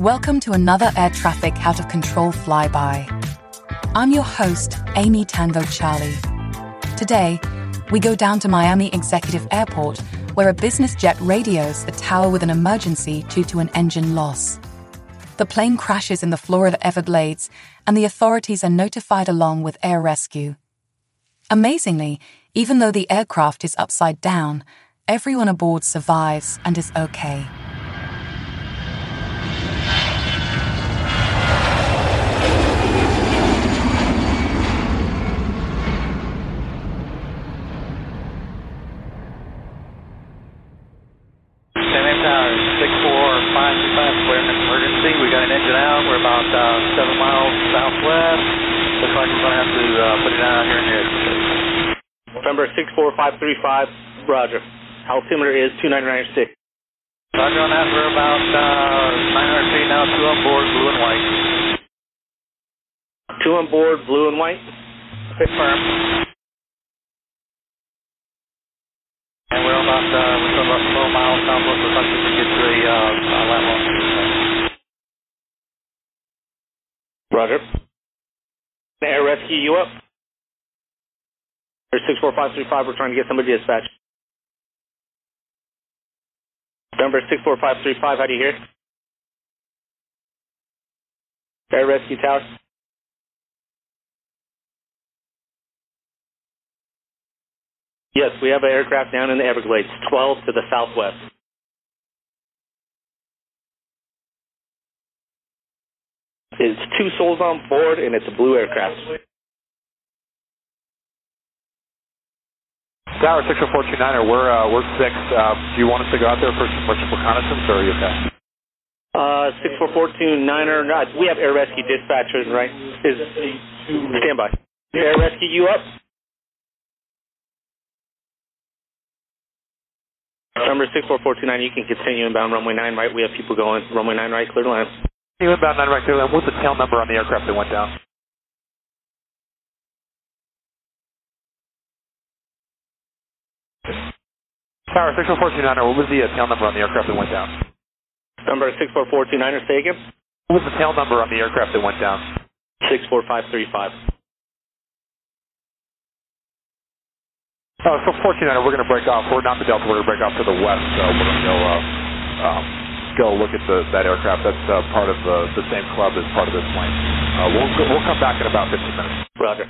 Welcome to another air traffic out of control flyby. I'm your host, Amy Tango Charlie. Today, we go down to Miami Executive Airport, where a business jet radios the tower with an emergency due to an engine loss. The plane crashes in the Florida Everglades, and the authorities are notified along with air rescue. Amazingly, even though the aircraft is upside down, everyone aboard survives and is okay. San Tower, 64525, we're in an emergency. We got an engine out. We're about uh, 7 miles southwest. Looks like we're going to have to uh, put it out here in the November 64535, Roger. Altimeter is 2996. Roger on that. We're about uh, 900 feet now, two on board, blue and white. Two on board, blue and white. Confirm. And we're about, uh, we're about 12 miles southwest. Looks like we can get to a uh, uh, landlocked. Roger. Air rescue you up? There's 64535, we're trying to get somebody dispatched. Number 64535, how do you hear? Air rescue tower. Yes, we have an aircraft down in the Everglades, 12 to the southwest. Two souls on board, and it's a blue aircraft. Tower 60429er, we're, uh, we're six. Uh, do you want us to go out there for some reconnaissance, or are you okay? Uh, 64429er, no, we have air rescue dispatchers, right? Is, stand by. Air rescue you up? Number 64429, you can continue inbound runway 9 right. We have people going. Runway 9 right, clear to land. You inbound 9 right land. What's the tail number on the aircraft that went down? Tower 60429er, what was the uh, tail number on the aircraft that went down? Number 64429er, say again. What was the tail number on the aircraft that went down? 64535. Uh, so 429er, we're going to break off. We're not the Delta. We're going to break off to the west. So we're going to go uh, go look at the, that aircraft. That's uh, part of the, the same club as part of this plane. Uh, we'll we'll come back in about 15 minutes. Roger.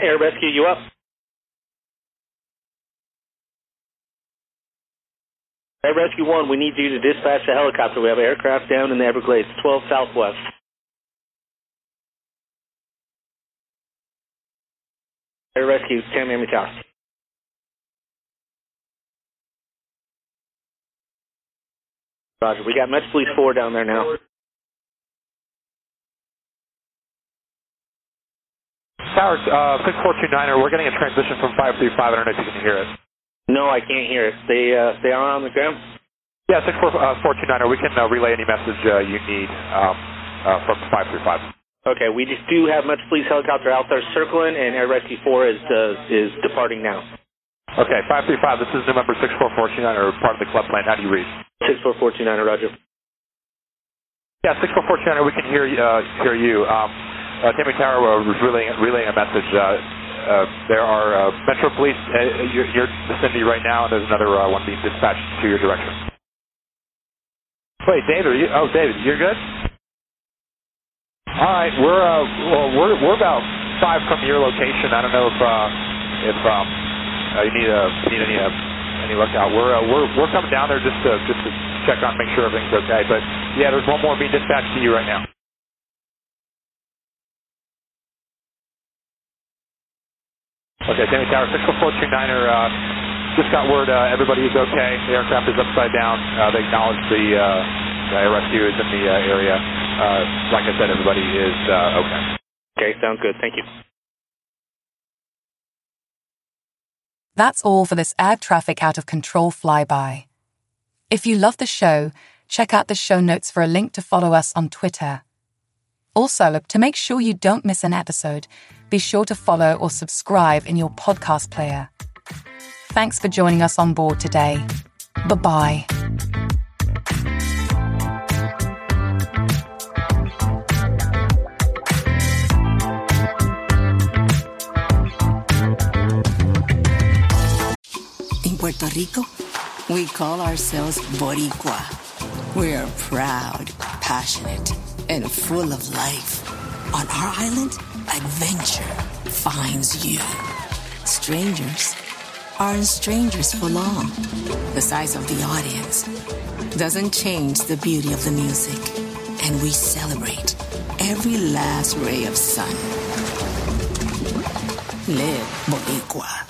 Air rescue you up? Air Rescue 1, we need you to dispatch a helicopter. We have an aircraft down in the Everglades, 12 Southwest. Air Rescue, Tamiami Tower. Roger, we got Metro Police 4 down there now. Tower uh, 6429er, we're getting a transition from 535. I don't know if you can hear it. No, I can't hear it. They, uh, they are on the ground? Yeah, 6429er, we can uh, relay any message uh, you need um, uh, from 535. Okay, we just do have Metro Police helicopter out there circling, and Air Rescue 4 is, uh, is departing now. Okay, 535, this is new member 64429er, part of the club plan. How do you read? 64429er, roger. Yeah, 64429er, we can hear, uh, hear you. Um, uh, Tamiami Tower was relaying, relaying a message. Uh, uh, there are uh, Metro Police uh, your, your vicinity right now, and there's another uh, one being dispatched to your direction. Wait, David, you, oh, David, you're good? All right, we're uh, well, we're we're about five from your location. I don't know if uh, if um, uh, you need a need any any lookout. We're uh, we're we're coming down there just to just to check on, make sure everything's okay. But yeah, there's one more being dispatched to you right now. Okay, Danny Tower, 64429er, uh, just got word uh, everybody is okay. The aircraft is upside down. Uh, they acknowledge the, uh, the air rescue is in the uh, area. Uh, like I said, everybody is uh, okay. Okay, sounds good. Thank you. That's all for this air traffic out of control flyby. If you love the show, check out the show notes for a link to follow us on Twitter. Also, to make sure you don't miss an episode, be sure to follow or subscribe in your podcast player. Thanks for joining us on board today. Bye bye. In Puerto Rico, we call ourselves Boricua. We're proud, passionate, and full of life. On our island, adventure finds you. Strangers aren't strangers for long. The size of the audience doesn't change the beauty of the music, and we celebrate every last ray of sun. Live Boricua.